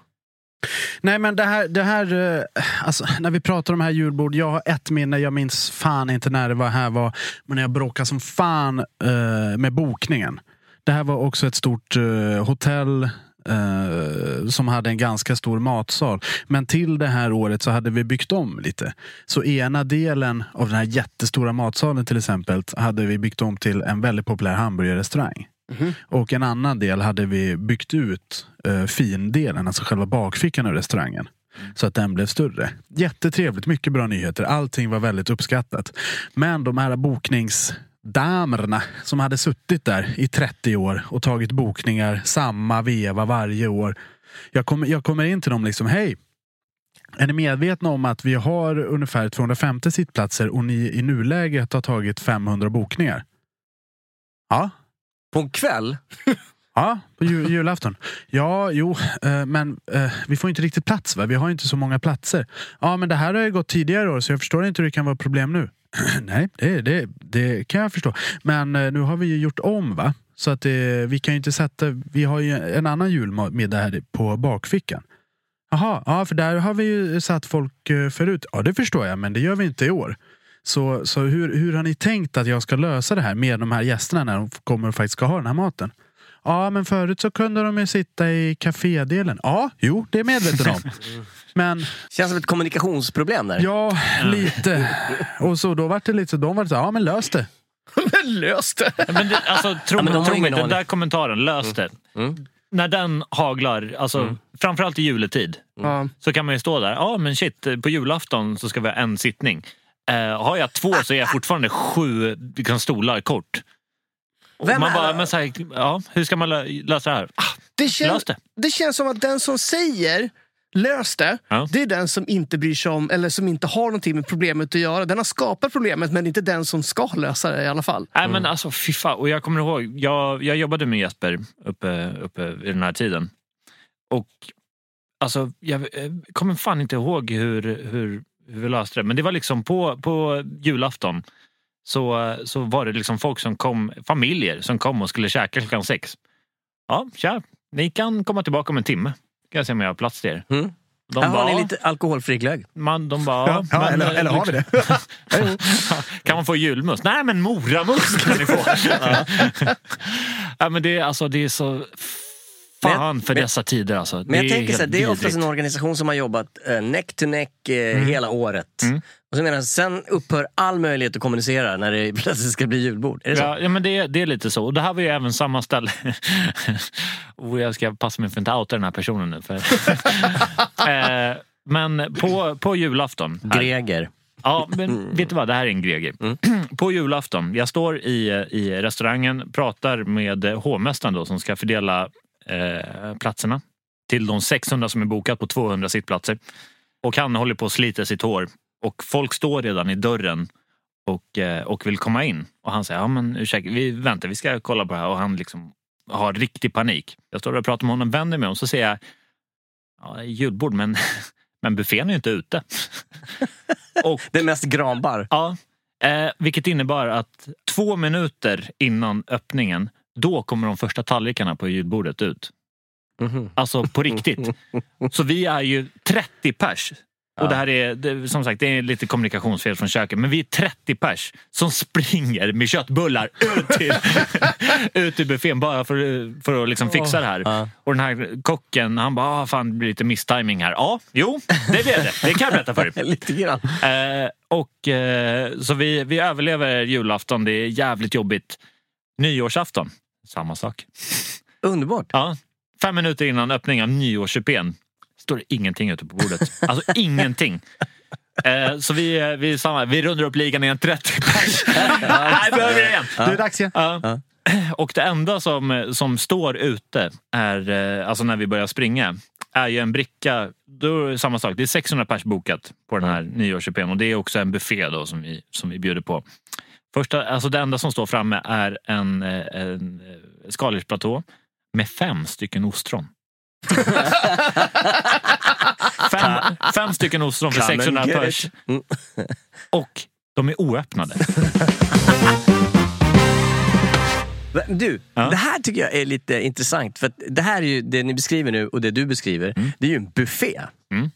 Nej men det här, det här eh, alltså, när vi pratar om här julbord, jag har ett minne, jag minns fan inte när det var här var, men när jag bråkade som fan eh, med bokningen. Det här var också ett stort eh, hotell eh, som hade en ganska stor matsal. Men till det här året så hade vi byggt om lite. Så ena delen av den här jättestora matsalen till exempel hade vi byggt om till en väldigt populär hamburgerrestaurang. Och en annan del hade vi byggt ut eh, findelen, alltså själva bakfickan av restaurangen. Så att den blev större. Jättetrevligt, mycket bra nyheter. Allting var väldigt uppskattat. Men de här bokningsdamerna som hade suttit där i 30 år och tagit bokningar samma veva varje år. Jag kommer, jag kommer in till dem liksom, hej, är ni medvetna om att vi har ungefär 250 sittplatser och ni i nuläget har tagit 500 bokningar? Ja, På en kväll? Ja, på jul, julafton. Ja, jo, eh, men eh, vi får inte riktigt plats va? Vi har inte så många platser. Ja, men det här har ju gått tidigare år så jag förstår inte hur det kan vara problem nu. Nej, det, det, det kan jag förstå. Men eh, nu har vi ju gjort om va? Så att det, vi kan ju inte sätta, vi har ju en annan julmiddag här på bakfickan. Jaha, ja för där har vi ju satt folk eh, förut. Ja det förstår jag, men det gör vi inte i år. Så, så hur, hur har ni tänkt att jag ska lösa det här med de här gästerna när de kommer och faktiskt ska ha den här maten? Ja, men förut så kunde de ju sitta i kafédelen. Ja, jo, det är medveten om. Men Känns som ett kommunikationsproblem där. ja, lite. Och så då var det lite så, de var så, ja men lös det. Lös det! Men det, alltså, tro Ja, men de tro mig, den där kommentaren, lös det. Mm. När den haglar, alltså, framförallt i juletid, Ja. så kan man ju stå där. Ja men shit, på julafton så ska vi ha en sittning. Eh, har jag två så är jag fortfarande sju liksom, stolar kort. Vem man är- bara, men så här, ja, hur ska man lö- lösa det här? Ah, Det, Lös känns, det. det känns som att den som säger lös det, Ja. det är den som inte bryr sig om eller som inte har någonting med problemet att göra. Den har skapat problemet men inte den som ska lösa det i alla fall. Nej men alltså fan. Och jag kommer ihåg, jag, jag jobbade med Jesper uppe, uppe i den här tiden. Och alltså, jag kommer fan inte ihåg hur, hur, hur vi löste det. Men det var liksom på, på julafton så, så var det liksom folk som kom, familjer som kom och skulle käka klockan sex. Ja, tja, ni kan komma tillbaka om en timme. Kan jag se om jag har plats till er. Mm. De Här har bara, ni lite alkoholfri glögg. man, de bara, Ja, ja, men, eller, eller har vi det? kan man få julmust? Nej men moramus kan ni få. ja. ja, men det, är, alltså, det är så fan för men- dessa tider. Alltså. Men jag tänker så här, det är oftast en organisation som har jobbat eh, neck to neck eh, hela året. Mm. Och så menar sen upphör all möjlighet att kommunicera när det plötsligt ska bli julbord. Är det så? Ja, ja men det, är- det är lite så. Och det här var ju även samma ställe. och jag ska passa mig för att inte outa den här personen nu. För... eh, men på, på julafton. här- Greger. Ja, men vet du vad? Det här är en Greger. På julafton, jag står i, i restaurangen, pratar med hovmästaren då, som ska fördela platserna till de 600 som är bokat på 200 sittplatser. Och han håller på att slita sitt hår. Och folk står redan i dörren och, eh, och vill komma in. Och han säger, ja men ursäkta, vi väntar, vi ska kolla på det här. Och han liksom har riktig panik. Jag står och pratar med honom, vänder mig om, så säger jag, ja, julbord men, men buffén är ju inte ute. och Det är mest granbar. Ja, eh, vilket innebar att två minuter innan öppningen, då kommer de första tallrikarna på julbordet ut. Alltså på riktigt. Så vi är ju 30 pers. Och Ja. det här är, det, som sagt, det är lite kommunikationsfel från köket. Men vi är 30 pers som springer med köttbullar ut till, ut till buffén bara för, för att liksom fixa det här. Ja. Och den här kocken, han bara, ah, fan det blir lite misstiming här. Ja, jo, det blev det. Det kan jag berätta för dig. Lite grann. Eh, och, eh, så vi, vi överlever julafton. Det är jävligt jobbigt. Nyårsafton, samma sak. Underbart. Ja, fem minuter innan öppning av nyårskupén står det ingenting ute på bordet. Alltså ingenting. Eh, så vi, eh, vi, samma, vi rundar upp ligan igen 30 pers. Nej, behöver vi det igen. Det är dags igen. Ja. Och det enda som, som står ute är, eh, alltså när vi börjar springa, är ju en bricka. Då är det samma sak. Det är 600 pers bokat på den här nyårskupén och det är också en buffé då som vi, som vi bjuder på. Första, alltså det enda som står framme är en, eh, en eh, skaldjursplatå med fem stycken ostron. fem, fem stycken ostron för Come and 600 get pers. Mm. Och de är oöppnade. Du, Ja. det här tycker jag är lite intressant. För att det här är ju det ni beskriver nu och det du beskriver, det är ju en buffé. Mm.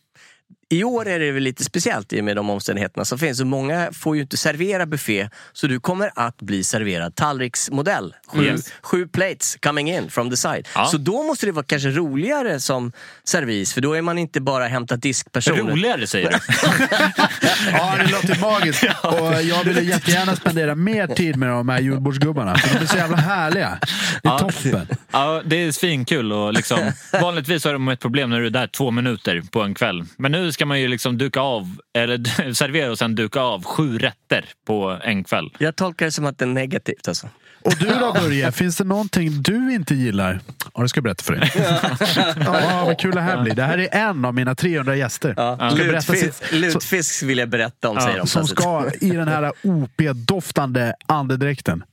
I år är det väl lite speciellt i och med de omständigheterna som finns. Så många får ju inte servera buffé, så du kommer att bli serverad tallriksmodell. Sju, Yes. sju plates coming in from the side. Ja. Så då måste det vara kanske roligare som servis, för då är man inte bara hämtat diskpersoner. Roligare säger du? Ja, det låter magiskt. Och jag ville jättegärna spendera mer tid med de här julbordsgubbarna. För de är så jävla härliga. Det är Ja. toppen. Ja, det är svinkul. Och liksom, vanligtvis har de ett problem när du är där två minuter på en kväll. Men nu ska man ju liksom duka av, eller servera och sen duka av sju rätter på en kväll. Jag tolkar det som att det är negativt alltså. Och du då Börje, finns det någonting du inte gillar? Ja, det ska jag berätta för dig. Ja, vad kul det här blir. Det här är en av mina 300 gäster. Ja. Lutfisk, sitt- lutfisk vill jag berätta om, Ja, säger de Som plötsligt. ska i den här OP-doftande andedräkten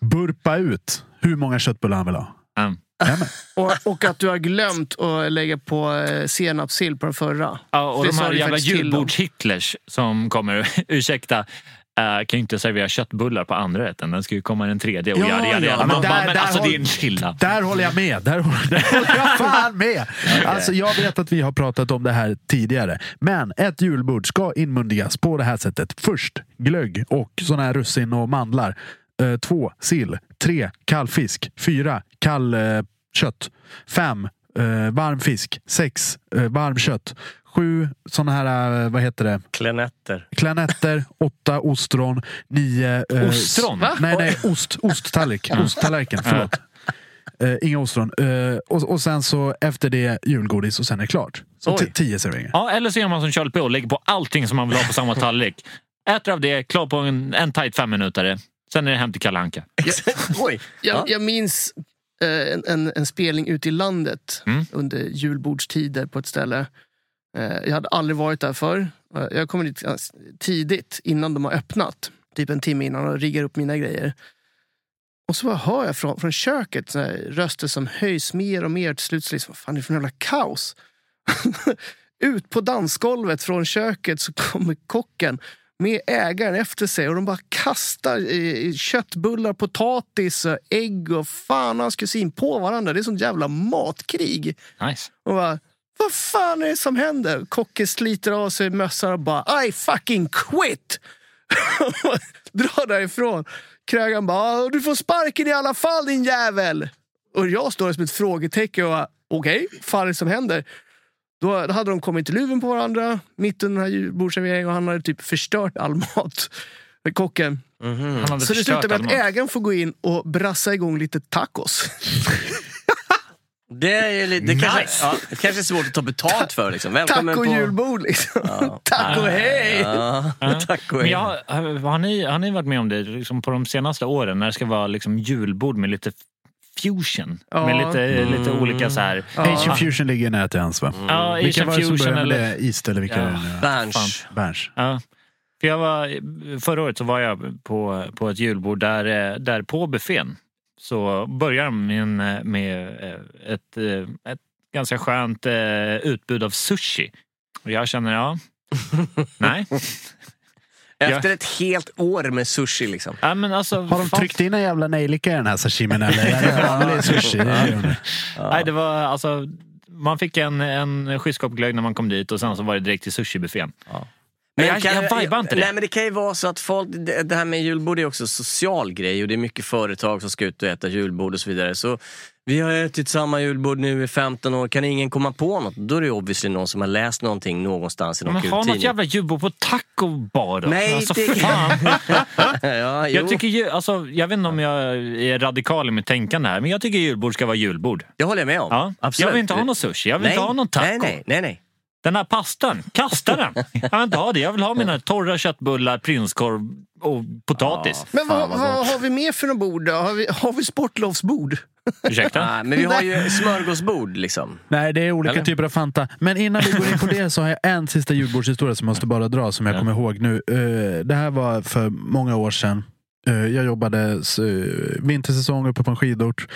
burpa ut hur många köttbullar han vill ha. Mm. Och, och att du har glömt att lägga på eh, senapssill på den förra. Ja, och Det de här jävla julbords-Hitlers som kommer, ursäkta, äh, kan ju inte servera köttbullar på andra rätten. Den ska ju komma i den tredje. Och Ja, yada, yada, ja, Man där- bara, men där alltså har- det är en chilla. Där håller jag med. Där håller, där håller jag fan med. Alltså, jag vet att vi har pratat om det här tidigare. Men ett julbord ska inmundigas på det här sättet. Först glögg och såna här russin och mandlar. Eh, två sill. Tre kall fisk. Fyra kall eh, kött. Fem eh, varm fisk. Sex eh, varm kött. Sju såna här, eh, vad heter det? Klenetter. Klanetter, åtta ostron, nio... eh, Ostron? Nej, nej, ost, osttallrik. Osttallriken, förlåt. Eh, inga ostron. Eh, och, och sen så efter det julgodis och sen är det klart. Så Oj. t- tio serveringar. Ja, eller så gör man som Charlie P och lägger på allting som man vill ha på samma tallrik. Äter av det, klar på en, en tight femminutare. Sen är det hem till Kalle Anka. Oj! Jag, Ja. jag minns eh, en, en, en spelning ute i landet Mm. under julbordstider på ett ställe. Eh, jag hade aldrig varit där förr. Eh, Jag kommer dit tidigt innan de har öppnat. Typ en timme innan och riggar upp mina grejer. Och så hör jag från, från köket så här, röster som höjs mer och mer. Till slut så liksom, vad fan är det för jävla kaos? Ut på dansgolvet från köket så kommer kocken med ägaren efter sig och de bara kastar eh, köttbullar, potatis, ägg och fan hans kusin på varandra. Det är sånt jävla matkrig. Nice. Och bara, vad fan är det som händer? Kocken sliter av sig mössan och bara I fucking quit! Drar därifrån. Krögaren bara "Ah, du får sparken i alla fall din jävel! Och jag står där som ett frågetecken och okej, okay, fan är det som händer? Då hade de kommit till luven på varandra mitt under den här julbordsserveringen och han hade typ förstört all mat. Med kocken. Han hade Så det slutar med att ägaren får gå in och brassa igång lite tacos. Det, är lite, det, kanske, Nice. ja, det kanske är svårt att ta betalt för. Liksom. Välkommen Taco på... julbord liksom. Taco hej! Ja, tack och hej. jag, har, har, ni, har ni varit med om det liksom på de senaste åren när det ska vara liksom julbord med lite fusion? Ja. Med lite, lite olika så här... Asian Fusion ligger nära till hands va? Ja, Vilka Asian var det som fusion började med eller... East eller vilka Ja. nu? Berns. Ja. För jag var, förra året så var jag på, på ett julbord där, eh, där på buffén så börjar de med, en, med eh, ett, eh, ett ganska skönt eh, utbud av sushi. Och jag känner, ja, nej. Efter ett helt år med sushi liksom. Ja, men alltså, Har de fan- tryckt in en jävla nejlika i den här sashimin eller? Är det vanlig sushi? Det är det. Nej, det var alltså... Man fick en, en skyskrapaglögg när man kom dit och sen så var det direkt till sushibuffén. Men jag, kan- jag vibar inte det. Nej men det kan ju vara så att folk, det, det här med julbord är också en social grej och det är mycket företag som ska ut och äta julbord och så vidare. Så vi har ätit samma julbord nu i 15 år, kan ingen komma på något? Då är det obviously någon som har läst någonting någonstans i någon men ha något jävla julbord på taco bar då. Nej, alltså, det- fan. ja. Jag, tycker ju, alltså, jag vet inte om jag är radikal i mitt tänkande här, men jag tycker julbord ska vara julbord. Det håller jag med om. Ja. Absolut. Jag vill inte ha någon sushi, jag vill nej, inte ha någon taco. Nej, nej, nej. nej. Den här pastan, kasta den! Jag vill inte ha det. Jag vill ha mina torra köttbullar, prinskorv och potatis. Men vad, vad har vi mer för något bord då? Har vi, har vi sportlovsbord? Ursäkta? Nej, men vi har ju smörgåsbord liksom. Nej, det är olika Eller? typer av Fanta. Men innan vi går in på det så har jag en sista julbordshistoria som jag måste bara dra som jag kommer ihåg nu. Eh, Det här var för många år sedan. Eh, Jag jobbade eh, vintersäsong uppe på en skidort.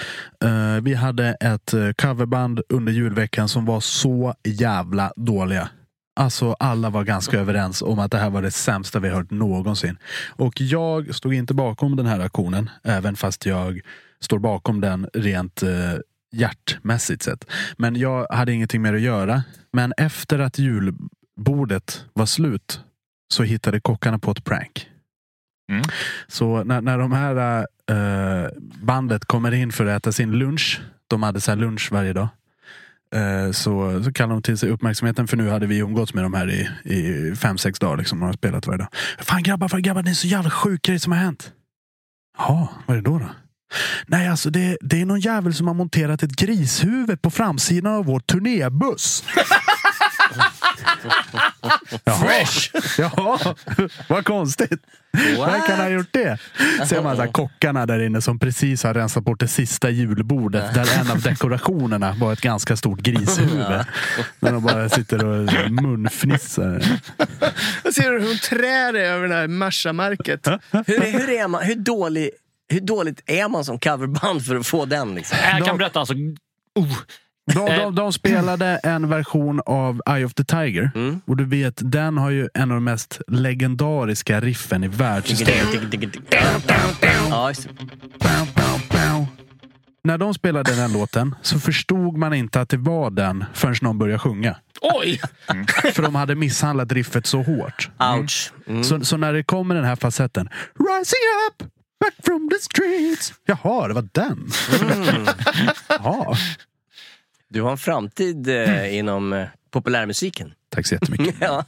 Vi hade ett coverband under julveckan som var så jävla dåliga. Alltså alla var ganska överens om att det här var det sämsta vi hört någonsin. Och jag stod inte bakom den här aktionen, även fast jag står bakom den rent eh, hjärtmässigt sett. Men jag hade ingenting mer att göra. Men efter att julbordet var slut så hittade kockarna på ett prank. Mm. Så när, när de här eh, bandet kommer in för att äta sin lunch, de hade så här lunch varje dag. Eh, så, så kallar de till sig uppmärksamheten för nu hade vi umgåtts med dem här i, i fem, sex dagar. Liksom, och har spelat varje dag. Fan grabbar, fan grabbar, det är en så jävla sjuk grej som har hänt. Ja, vad är det då? då? Nej, alltså det, det är någon jävel som har monterat ett grishuvud på framsidan av vår turnébuss. Jaha. Jaha, vad konstigt. Vad kan han ha gjort det? Ser man så här, kockarna där inne som precis har rensat bort det sista julbordet där en av dekorationerna var ett ganska stort grishuvud. När de bara sitter och munfnissar. Jag ser hur hon trär över det här Merca-märket. Hur, hur, är man, hur, dålig, hur dåligt är man som coverband för att få den? Liksom? Jag kan berätta alltså. Oh. De, de, de spelade en version av Eye of the Tiger. Och du vet, den har ju en av de mest legendariska riffen i världshistorien. Ja. När de spelade den låten så förstod man inte att det var den förrän någon började sjunga. Oj! För de hade misshandlat riffet så hårt. Ouch. Mm. Så, så när det kommer den här facetten. Rising up, back from the streets. Jaha, det var den. Jaha. Du har en framtid eh, inom eh, populärmusiken. Tack så jättemycket. ja.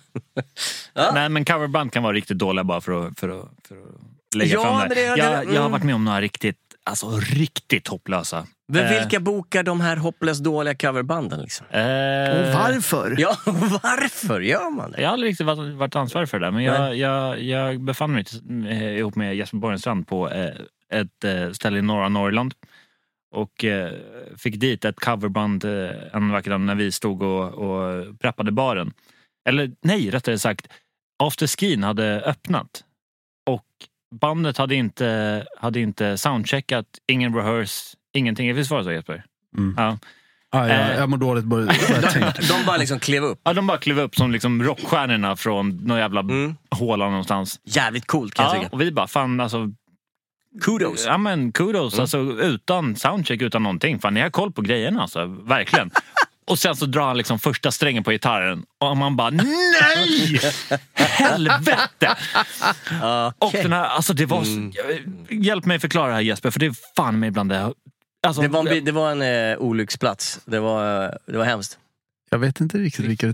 Nej, men coverband kan vara riktigt dåliga bara för att, för att, för att lägga Ja, fram men det. det- det- jag, jag har mm. varit med om några riktigt, alltså riktigt hopplösa. Men Eh, vilka bokar de här hopplöst dåliga coverbanden? Liksom? eh, Och varför? Ja, varför gör man det? Jag har aldrig riktigt varit, varit ansvarig för det där, men jag, jag, jag befann mig eh, ihop med Jesper Borgenstrand på eh, ett eh, ställe i norra Norrland. Och eh, fick dit ett coverband eh, en vacker dag när vi stod och, och preppade baren. Eller nej, rättare sagt, afterskin hade öppnat. Och bandet hade inte, hade inte soundcheckat, ingen rehearse, ingenting. Visst var det så Jesper? Mm. Ja. Ah, jag, Eh. jag mår dåligt bara jag tänker. De bara liksom klev upp. ja, de bara klev upp som liksom rockstjärnorna från någon jävla Mm. håla någonstans. Jävligt coolt kan jag Ja, tycka. och vi bara, fan alltså. Kudos. Ja men kudos, alltså utan soundcheck, utan någonting. Fan ni har koll på grejerna alltså, verkligen. och sen så drar han liksom första strängen på gitarren och man bara NEJ! Helvete! Och den här, alltså det var, Mm. hjälp mig förklara det här Jesper, för det är fan mig bland det. Alltså, Det var en, det var en eh, olycksplats. Det var, det var hemskt. Jag vet inte riktigt vilka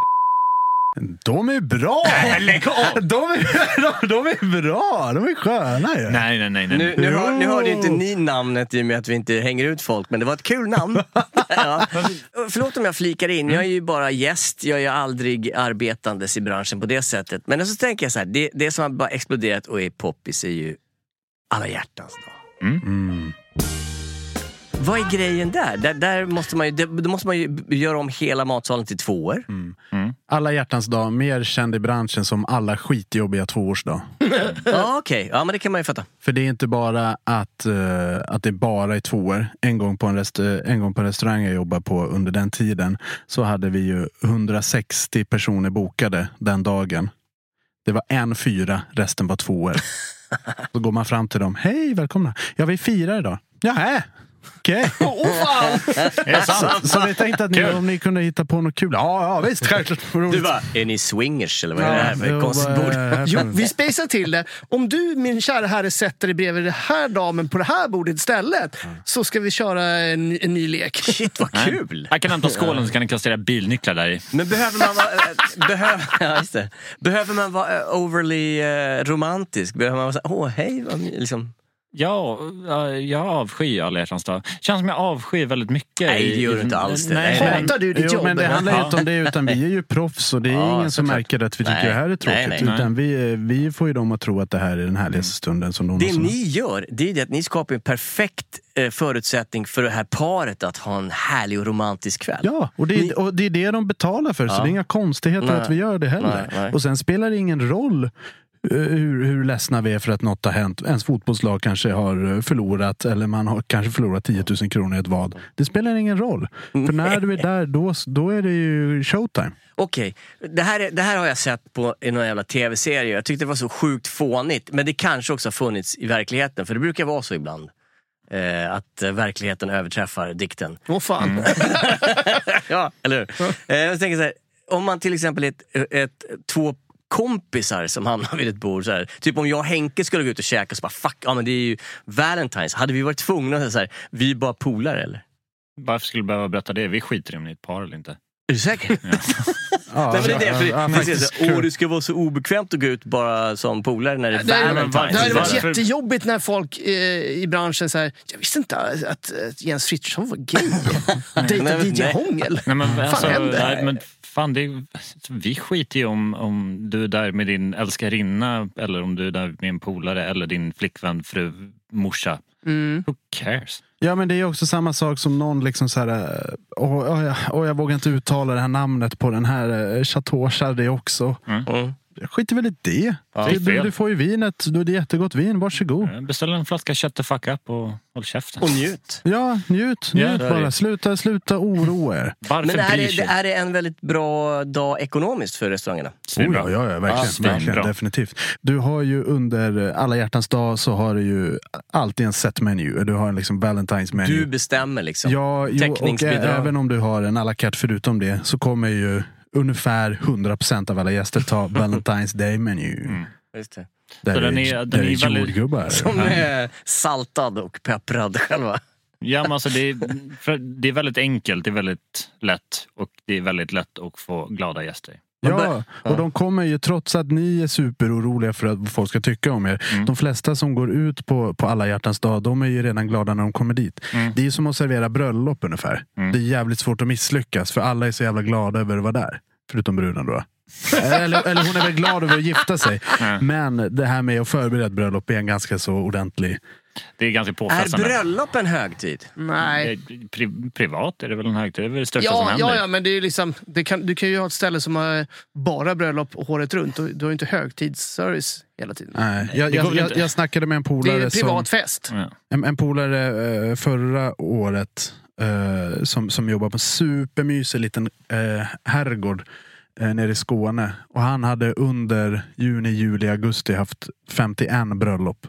De är bra! lägg av! De är, de, de är bra! De är sköna ju. Nej, nej, nej. nej. Nu, nu, hör, nu hörde inte ni namnet i och med att vi inte hänger ut folk, men det var ett kul namn. ja. Förlåt om jag flikar in, jag är ju bara gäst, jag är aldrig arbetandes i branschen på det sättet. Men så tänker jag så här, det, det som har bara exploderat och är poppis är ju alla hjärtans dag. Mm. Vad är grejen där? Där, där måste man ju, då måste man ju göra om hela matsalen till tvåor. Alla hjärtans dag, mer känd i branschen som alla skitjobbiga tvåårsdag. Ja, okej. Ja, men det kan man ju fatta. För det är inte bara att, eh, att det bara är tvåor. En gång, på en, en gång på en restaurang jag jobbade på under den tiden så hade vi ju 160 personer bokade den dagen. Det var en fyra, resten var tvåor. Så går man fram till dem. Hej, välkomna. Ja, vi firar idag. Jaha, okej. Så, så vi tänkte att ni, om ni kunde hitta på något kul. Ja, ja visst, självklart. Du bara, är ni swingers eller vad är det här för jo, konstigt bord? för- Jo, vi spejsar till det. Om du, min kära herre, sätter dig bredvid den här damen på det här bordet istället så ska vi köra en, en ny lek. Shit vad kul! Jag kan hämta skålen så kan ni kastera bilnycklar där i. Men behöver man vara, äh, behöver, ja, just det. behöver man vara overly romantisk? Behöver man vara så här, åh hej, vad my-" liksom. Ja, ja, jag avskyr alla hjärtans dag. Känns som jag avskyr väldigt mycket. Nej, det i- gör du inte alls det. Nej, Nej, men- Hatar du ditt Jo, jobb? men det handlar inte om det, utan vi är ju proffs och det är Ja, ingen som såklart. märker att vi tycker Nej. det här är Nej, tråkigt. nej. Utan vi, vi får ju dem att tro att det här är den härligaste stunden som de Det någonsin- ni gör, det är det att ni skapar en perfekt eh, förutsättning för det här paret att ha en härlig och romantisk kväll. Ja, och det, är, Ni- och det är det de betalar för. Så Ja. det är inga konstigheter Nej. att vi gör det heller. Nej, nej. Och sen spelar det ingen roll hur, hur ledsna vi är för att något har hänt. Ens fotbollslag kanske har eh, förlorat eller man har kanske förlorat 10 000 kronor i ett vad. Det spelar ingen roll. För när du är där, då, då är det ju showtime. Okej, det, här är- det här har jag sett på i någon jävla tv-serie. Jag tyckte det var så sjukt fånigt. Men det kanske också har funnits i verkligheten. För det brukar vara så ibland. Eh, att eh, verkligheten överträffar dikten. Åh fan. ja, eller hur? Eh, jag tänker så här, om man till exempel är ett, ett, två kompisar som hamnar vid ett bord. Så här. Typ om jag och Henke skulle gå ut och käka så bara fuck, ja men det är ju Valentine's. Hade vi varit tvungna att säga så här, vi är bara polare eller? Varför skulle du behöva berätta det? Vi skiter i om ni är ett par eller inte. Är du säker? Ja, Nej, men det är det, ja, här, åh, det ska vara så obekvämt att gå ut bara som polare när det är Valentine's. det hade varit jättejobbigt när folk eh, i branschen säger jag visste inte att, att Jens Fritzson var gay. Dejta Nej, DJ. Hångel. Nej, men, fan alltså, händer? nej, men fan, det är, vi skiter ju om, om du är där med din älskarinna eller om du är där med en polare eller din flickvän, fru, morsa. Mm. Who cares? Ja men det är också samma sak som någon liksom så här, eh, åh, åh, jag, vågar inte uttala det här namnet på den här eh, Chateau Chardé också. Mm. Jag skiter väl i det. Ja, du, det du, du får ju vinet, du, det är jättegott vin, varsågod. Beställ en flaska shut the fuck up och håll käften. Och njut. Ja, njut, Ja, njut är bara. Sluta, sluta oroa er. Varför Men är det, är det en väldigt bra dag ekonomiskt för restaurangerna? Oh, ja, ja, ja, verkligen, svinbra. verkligen definitivt. Du har ju under alla hjärtans dag så har du ju alltid en set menu. Du har en liksom Valentine's menu. Du bestämmer liksom. Ja, jo, och även om du har en à la carte förutom det så kommer ju ungefär 100% av alla gäster ta Valentine's Day menu. Just det. Där Så är, den är- den där är är väldigt- jordgubbar. Som är saltad och pepprad själva. Ja, men alltså det, är, det är väldigt enkelt, det är väldigt lätt och det är väldigt lätt att få glada gäster. Ja, och de kommer ju trots att ni är superoroliga för att folk ska tycka om er. Mm. De flesta som går ut på, på alla hjärtans dag, de är ju redan glada när de kommer dit. Mm. Det är ju som att servera bröllop ungefär. Mm. Det är jävligt svårt att misslyckas för alla är så jävla glada över att vara där. Förutom bruden då. eller, eller hon är väl glad över att gifta sig. Men det här med att förbereda ett bröllop är en ganska så ordentlig... Det är ganska Är påfrestande. bröllop en högtid? Nej. Eh, Pri, privat är det väl en högtid, det är väl det största som Ja, händer. ja, ja, men det är liksom, det kan, du kan ju ha ett ställe som har bara bröllop och året runt. Och du har ju inte högtidsservice hela tiden. Nej, jag, jag, jag, inte. jag snackade med en Det är polare ju som... privat fest. En, en polare eh, förra året eh, som, som jobbar på en supermysig liten eh, herrgård eh, nere i Skåne. Och han hade under juni, juli, augusti haft 51 bröllop.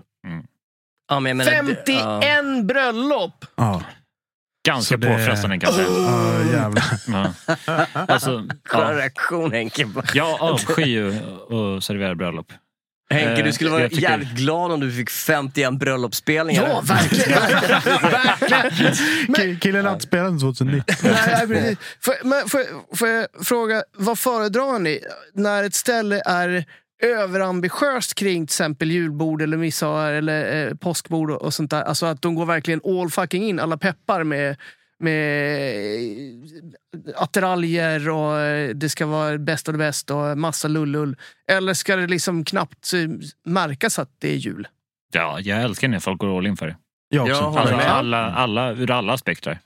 Ja, men jag menar, 51 ja. bröllop! Ja, Ganska det- påfrestande kan jag säga. ja jävlar. Ja. Alltså, Skön ja. reaktion Henke. Jag avskyr ju att servera bröllop. Henke, du skulle vara tycker- jävligt glad om du fick 51 bröllopsspelningar. Ja, verkligen! verkligen. Ki- Killen hade spelat 2019. Nej, precis. Får, men, får, får jag fråga, vad föredrar ni? När ett ställe är överambitiöst kring till exempel julbord eller midsommar eller eh, påskbord och, och sånt där. Alltså att de går verkligen all fucking in, alla peppar med med attiraljer och eh, det ska vara bäst av det bästa och massa lullull. Eller ska det liksom knappt eh, märkas att det är jul? Ja, jag älskar när folk går all in för det. Jag också. Ja, håller Alltså, alla, alla, ur alla aspekter.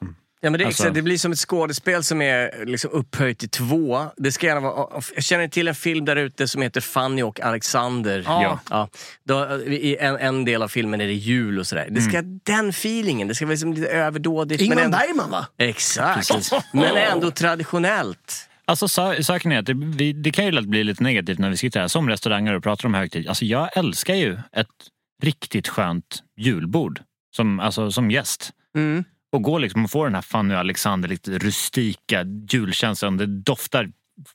Ja, men det, Alltså- exakt, det blir som ett skådespel som är liksom upphöjt till två. Det ska gärna vara, jag känner till en film där ute som heter Fanny och Alexander. Ja. Ja. Då, I en, en del av filmen är det jul och sådär. Det ska den feelingen. Det ska vara liksom lite överdådigt. Ingmar men ändå, Bergman va? Exakt. men ändå traditionellt. Alltså sa- saken är att det, vi, det kan ju lätt bli lite negativt när vi sitter här som restauranger och pratar om högtid. Alltså jag älskar ju ett riktigt skönt julbord som, alltså, som gäst. Mm. Och gå liksom och få den här Fanny och Alexander lite rustika julkänslan. Det doftar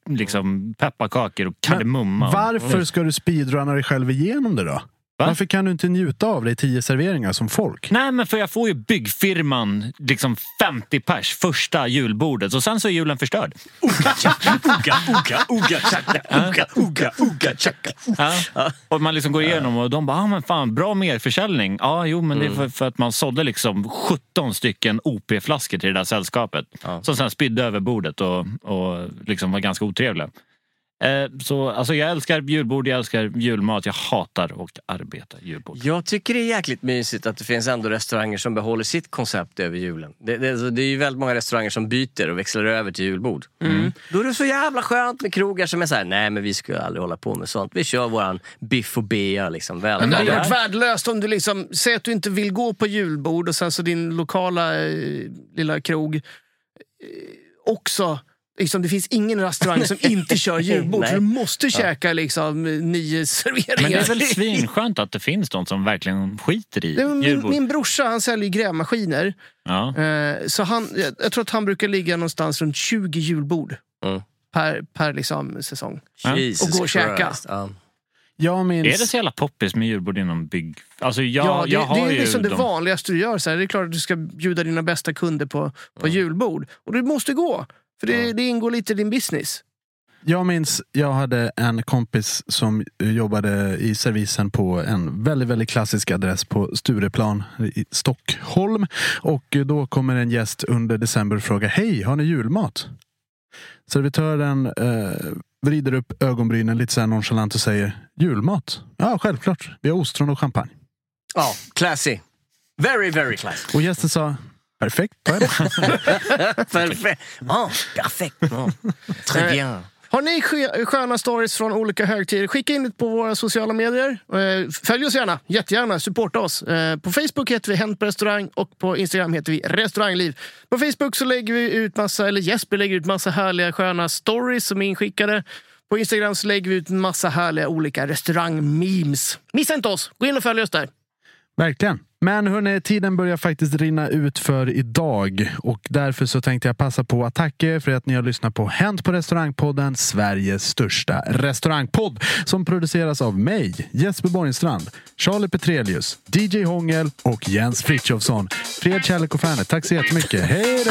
liksom pepparkakor och kardemumma. Varför ska du speedrunna dig själv igenom det då? Varför kan du inte njuta av i tio serveringar som folk? Nej, men för jag får ju byggfirman liksom 50 pers första julbordet och sen så är julen förstörd. Uga, uga, uga, chaka, uga, uga, uga, chaka. Ja. Och man liksom går igenom och de bara, ah, men fan, bra merförsäljning. Ja, jo, men det är för, för att man sålde liksom 17 stycken OP-flaskor till det där sällskapet. Som sen spydde över bordet och, och liksom var ganska otrevliga. Eh, så alltså, jag älskar julbord, jag älskar julmat. Jag hatar att arbeta julbord. Jag tycker det är jäkligt mysigt att det finns ändå restauranger som behåller sitt koncept över julen. Det, det, alltså, det är ju väldigt många restauranger som byter och växlar över till julbord. Mm. Då är det så jävla skönt med krogar som är så här, nej men vi ska aldrig hålla på med sånt. Vi kör våran biff och bea liksom. Väl, Men det hade varit värdelöst om du liksom, säg att du inte vill gå på julbord och sen så din lokala eh, lilla krog eh, också Liksom, det finns ingen restaurang som inte kör julbord. Så du måste Ja. käka liksom, nio serveringar. Men det är väl svinskönt att det finns de som verkligen skiter i min, julbord. min brorsa han säljer grävmaskiner. Ja. Eh, så han, jag, tror att han brukar ligga någonstans runt 20 julbord Mm. per, per liksom, säsong. Jesus och gå och käka. Jag minns... Är det så jävla poppis med julbord inom bygg... Alltså jag, Ja, det, jag har det är ju liksom det de- vanligaste du gör. Så här. Det är klart att du ska bjuda dina bästa kunder på, på Mm. julbord. Och du måste gå, för det, det ingår lite i din business. Jag minns, jag hade en kompis som jobbade i servisen på en väldigt, väldigt klassisk adress på Stureplan i Stockholm. Och då kommer en gäst under december och frågar Hej, har ni julmat? Servitören eh, vrider upp ögonbrynen lite så här nonchalant och säger Julmat? Ja, självklart. Vi har ostron och champagne. Ja, classy. Very, very classy. Och gästen sa Perfekt. Perfekt. Ja, perfekt. Ja. Très bien. Har ni sk- sköna stories från olika högtider? Skicka in det på våra sociala medier. Eh, Följ oss gärna, jättegärna. Supporta oss. Eh, På Facebook heter vi Hänt på restaurang och på Instagram heter vi Restaurangliv. På Facebook så lägger vi ut massa, eller Jesper lägger ut massa härliga sköna stories som är inskickade. På Instagram så lägger vi ut massa härliga olika restaurangmemes. Missa inte oss! Gå in och följ oss där. Verkligen. Men hörni, tiden börjar faktiskt rinna ut för idag och därför så tänkte jag passa på att tacka er för att ni har lyssnat på Hänt på restaurangpodden, Sveriges största restaurangpodd som produceras av mig, Jesper Borgenstrand, Charlie Petrelius, DJ Hångel och Jens Frithiofsson. Fred, kärlek och fanet. Tack så jättemycket. Hej då!